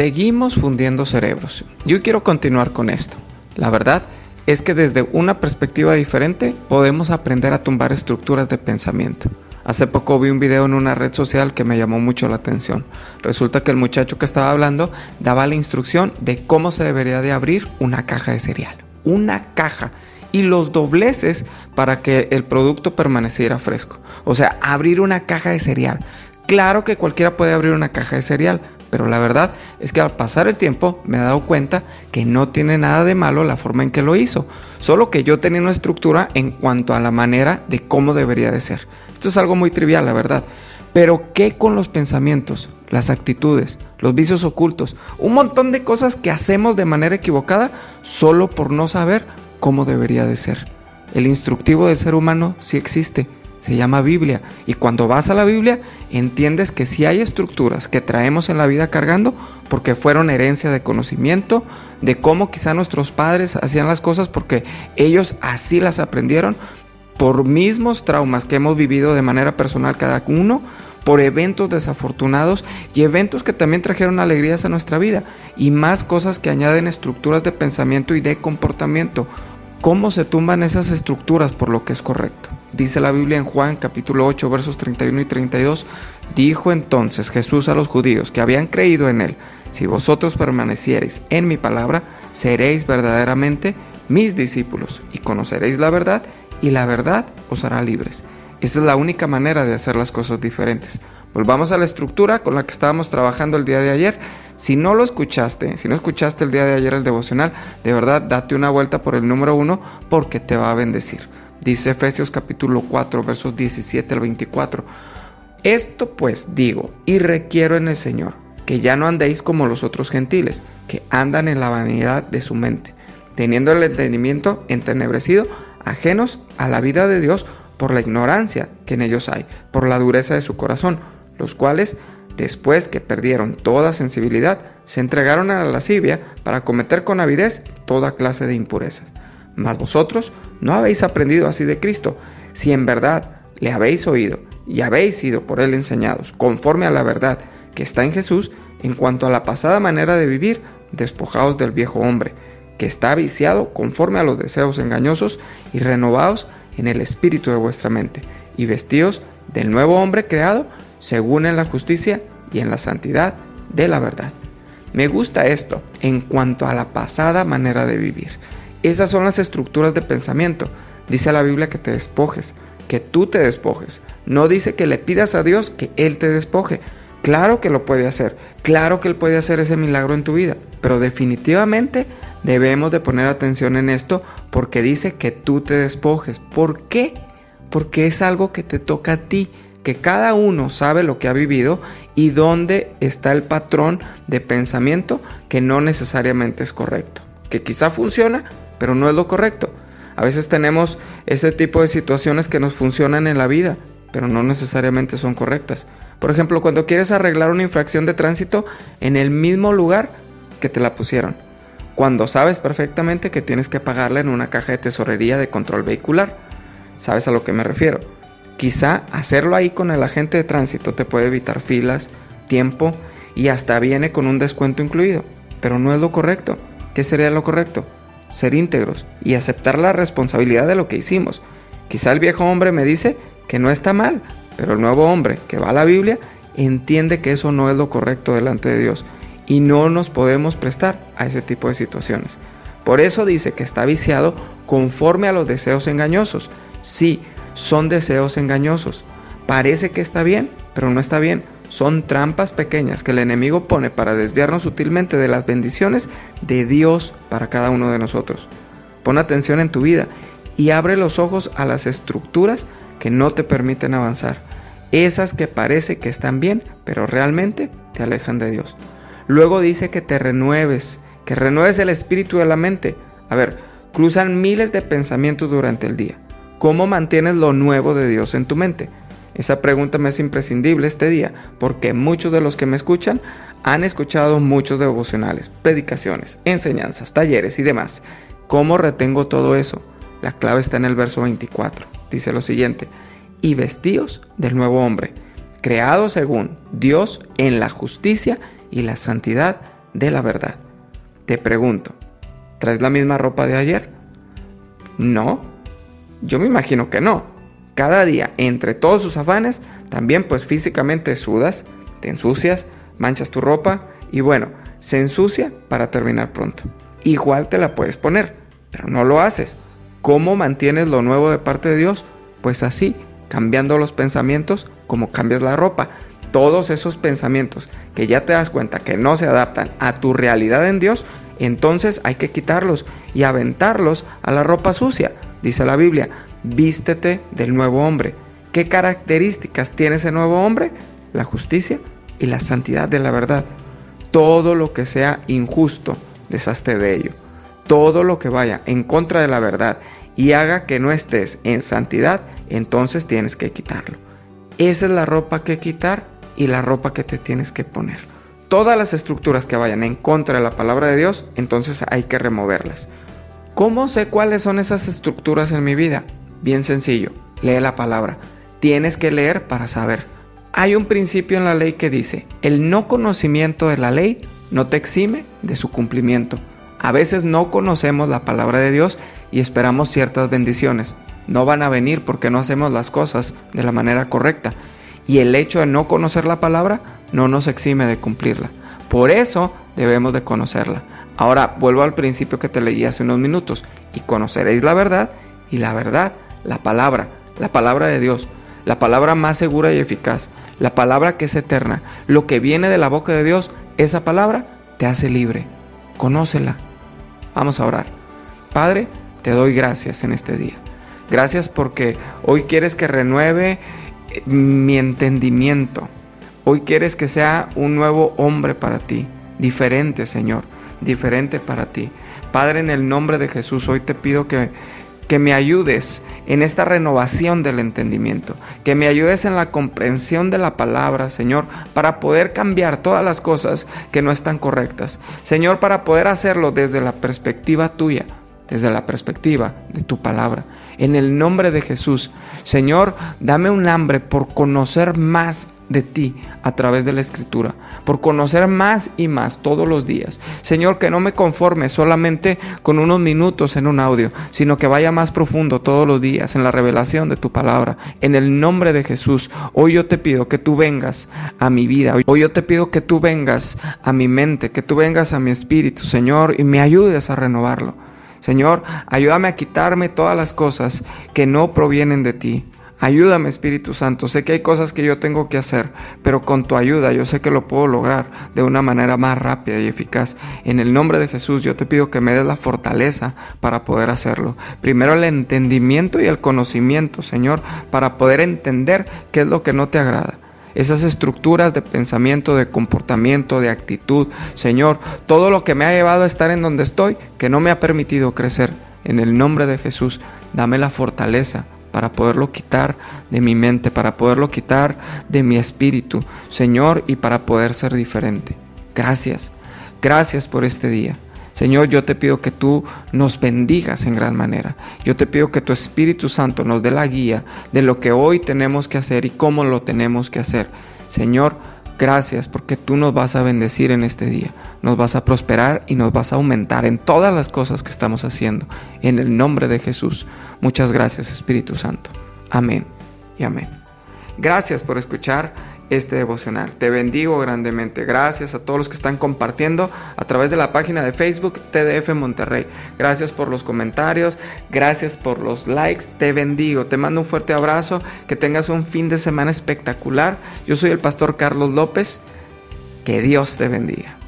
Seguimos fundiendo cerebros. Yo quiero continuar con esto. La verdad es que desde una perspectiva diferente podemos aprender a tumbar estructuras de pensamiento. Hace poco vi un video en una red social que me llamó mucho la atención. Resulta que el muchacho que estaba hablando daba la instrucción de cómo se debería de abrir una caja de cereal. Una caja. Y los dobleces para que el producto permaneciera fresco. O sea, abrir una caja de cereal. Claro que cualquiera puede abrir una caja de cereal, pero la verdad es que al pasar el tiempo me he dado cuenta que no tiene nada de malo la forma en que lo hizo, solo que yo tenía una estructura en cuanto a la manera de cómo debería de ser. Esto es algo muy trivial, la verdad. Pero ¿qué con los pensamientos, las actitudes, los vicios ocultos? Un montón de cosas que hacemos de manera equivocada solo por no saber cómo debería de ser. El instructivo del ser humano sí existe se llama Biblia. Y cuando vas a la Biblia, entiendes que si hay estructuras que traemos en la vida cargando, porque fueron herencia de conocimiento, de cómo quizá nuestros padres hacían las cosas, porque ellos así las aprendieron, por mismos traumas que hemos vivido de manera personal cada uno, por eventos desafortunados y eventos que también trajeron alegrías a nuestra vida, y más cosas que añaden estructuras de pensamiento y de comportamiento. ¿Cómo se tumban esas estructuras por lo que es correcto? Dice la Biblia en Juan capítulo 8 versos 31 y 32, dijo entonces Jesús a los judíos que habían creído en él, si vosotros permaneciereis en mi palabra, seréis verdaderamente mis discípulos y conoceréis la verdad y la verdad os hará libres. Esta es la única manera de hacer las cosas diferentes. Volvamos a la estructura con la que estábamos trabajando el día de ayer. Si no lo escuchaste, si no escuchaste el día de ayer el devocional, de verdad date una vuelta por el número uno porque te va a bendecir. Dice Efesios capítulo 4 versos 17 al 24. Esto pues digo y requiero en el Señor, que ya no andéis como los otros gentiles, que andan en la vanidad de su mente, teniendo el entendimiento entenebrecido, ajenos a la vida de Dios por la ignorancia que en ellos hay, por la dureza de su corazón, los cuales, después que perdieron toda sensibilidad, se entregaron a la lascivia para cometer con avidez toda clase de impurezas. Mas vosotros no habéis aprendido así de Cristo, si en verdad le habéis oído y habéis sido por él enseñados, conforme a la verdad que está en Jesús, en cuanto a la pasada manera de vivir, despojaos del viejo hombre, que está viciado conforme a los deseos engañosos, y renovaos en el espíritu de vuestra mente, y vestíos del nuevo hombre creado según en la justicia y en la santidad de la verdad. Me gusta esto en cuanto a la pasada manera de vivir. Esas son las estructuras de pensamiento. Dice la Biblia que te despojes, que tú te despojes. No dice que le pidas a Dios que Él te despoje. Claro que lo puede hacer, claro que Él puede hacer ese milagro en tu vida, pero definitivamente debemos de poner atención en esto porque dice que tú te despojes. ¿Por qué? Porque es algo que te toca a ti, que cada uno sabe lo que ha vivido y dónde está el patrón de pensamiento que no necesariamente es correcto. Que quizá funciona, pero no es lo correcto. A veces tenemos ese tipo de situaciones que nos funcionan en la vida, pero no necesariamente son correctas. Por ejemplo, cuando quieres arreglar una infracción de tránsito en el mismo lugar que te la pusieron, cuando sabes perfectamente que tienes que pagarla en una caja de tesorería de control vehicular. ¿Sabes a lo que me refiero? Quizá hacerlo ahí con el agente de tránsito te puede evitar filas, tiempo y hasta viene con un descuento incluido, pero no es lo correcto. ¿Qué sería lo correcto? Ser íntegros y aceptar la responsabilidad de lo que hicimos. Quizá el viejo hombre me dice que no está mal, pero el nuevo hombre que va a la Biblia entiende que eso no es lo correcto delante de Dios y no nos podemos prestar a ese tipo de situaciones. Por eso dice que está viciado conforme a los deseos engañosos. Sí, son deseos engañosos. Parece que está bien, pero no está bien son trampas pequeñas que el enemigo pone para desviarnos sutilmente de las bendiciones de Dios para cada uno de nosotros. Pon atención en tu vida y abre los ojos a las estructuras que no te permiten avanzar. Esas que parece que están bien, pero realmente te alejan de Dios. Luego dice que te renueves, que renueves el espíritu de la mente. A ver, cruzan miles de pensamientos durante el día. ¿Cómo mantienes lo nuevo de Dios en tu mente? Esa pregunta me es imprescindible este día porque muchos de los que me escuchan han escuchado muchos devocionales, predicaciones, enseñanzas, talleres y demás. ¿Cómo retengo todo eso? La clave está en el verso 24. Dice lo siguiente, y vestíos del nuevo hombre, creado según Dios en la justicia y la santidad de la verdad. Te pregunto, ¿traes la misma ropa de ayer? No, yo me imagino que no. Cada día, entre todos sus afanes, también pues físicamente sudas, te ensucias, manchas tu ropa y bueno, se ensucia para terminar pronto. Igual te la puedes poner, pero no lo haces. ¿Cómo mantienes lo nuevo de parte de Dios? Pues así, cambiando los pensamientos como cambias la ropa. Todos esos pensamientos que ya te das cuenta que no se adaptan a tu realidad en Dios, entonces hay que quitarlos y aventarlos a la ropa sucia. Dice la Biblia, vístete del nuevo hombre. ¿Qué características tiene ese nuevo hombre? La justicia y la santidad de la verdad. Todo lo que sea injusto, deshazte de ello. Todo lo que vaya en contra de la verdad y haga que no estés en santidad, entonces tienes que quitarlo. Esa es la ropa que quitar y la ropa que te tienes que poner. Todas las estructuras que vayan en contra de la palabra de Dios, entonces hay que removerlas. ¿Cómo sé cuáles son esas estructuras en mi vida? Bien sencillo, lee la palabra. Tienes que leer para saber. Hay un principio en la ley que dice, el no conocimiento de la ley no te exime de su cumplimiento. A veces no conocemos la palabra de Dios y esperamos ciertas bendiciones. No van a venir porque no hacemos las cosas de la manera correcta. Y el hecho de no conocer la palabra no nos exime de cumplirla. Por eso debemos de conocerla. Ahora vuelvo al principio que te leí hace unos minutos. Y conoceréis la verdad y la verdad, la palabra, la palabra de Dios, la palabra más segura y eficaz, la palabra que es eterna, lo que viene de la boca de Dios, esa palabra te hace libre. Conócela. Vamos a orar. Padre, te doy gracias en este día. Gracias porque hoy quieres que renueve eh, mi entendimiento. Hoy quieres que sea un nuevo hombre para ti, diferente, Señor, diferente para ti. Padre, en el nombre de Jesús, hoy te pido que que me ayudes en esta renovación del entendimiento, que me ayudes en la comprensión de la palabra, Señor, para poder cambiar todas las cosas que no están correctas. Señor, para poder hacerlo desde la perspectiva tuya, desde la perspectiva de tu palabra. En el nombre de Jesús, Señor, dame un hambre por conocer más de ti a través de la escritura, por conocer más y más todos los días. Señor, que no me conforme solamente con unos minutos en un audio, sino que vaya más profundo todos los días en la revelación de tu palabra. En el nombre de Jesús, hoy yo te pido que tú vengas a mi vida. Hoy yo te pido que tú vengas a mi mente, que tú vengas a mi espíritu, Señor, y me ayudes a renovarlo. Señor, ayúdame a quitarme todas las cosas que no provienen de ti. Ayúdame Espíritu Santo, sé que hay cosas que yo tengo que hacer, pero con tu ayuda yo sé que lo puedo lograr de una manera más rápida y eficaz. En el nombre de Jesús yo te pido que me des la fortaleza para poder hacerlo. Primero el entendimiento y el conocimiento, Señor, para poder entender qué es lo que no te agrada esas estructuras de pensamiento, de comportamiento, de actitud. Señor, todo lo que me ha llevado a estar en donde estoy, que no me ha permitido crecer. En el nombre de Jesús, dame la fortaleza para poderlo quitar de mi mente, para poderlo quitar de mi espíritu, Señor, y para poder ser diferente. Gracias, gracias por este día. Señor, yo te pido que tú nos bendigas en gran manera. Yo te pido que tu Espíritu Santo nos dé la guía de lo que hoy tenemos que hacer y cómo lo tenemos que hacer. Señor, gracias porque tú nos vas a bendecir en este día. Nos vas a prosperar y nos vas a aumentar en todas las cosas que estamos haciendo. En el nombre de Jesús. Muchas gracias Espíritu Santo. Amén y amén. Gracias por escuchar este devocional. Te bendigo grandemente. Gracias a todos los que están compartiendo a través de la página de Facebook TDF Monterrey. Gracias por los comentarios, gracias por los likes. Te bendigo. Te mando un fuerte abrazo. Que tengas un fin de semana espectacular. Yo soy el pastor Carlos López. Que Dios te bendiga.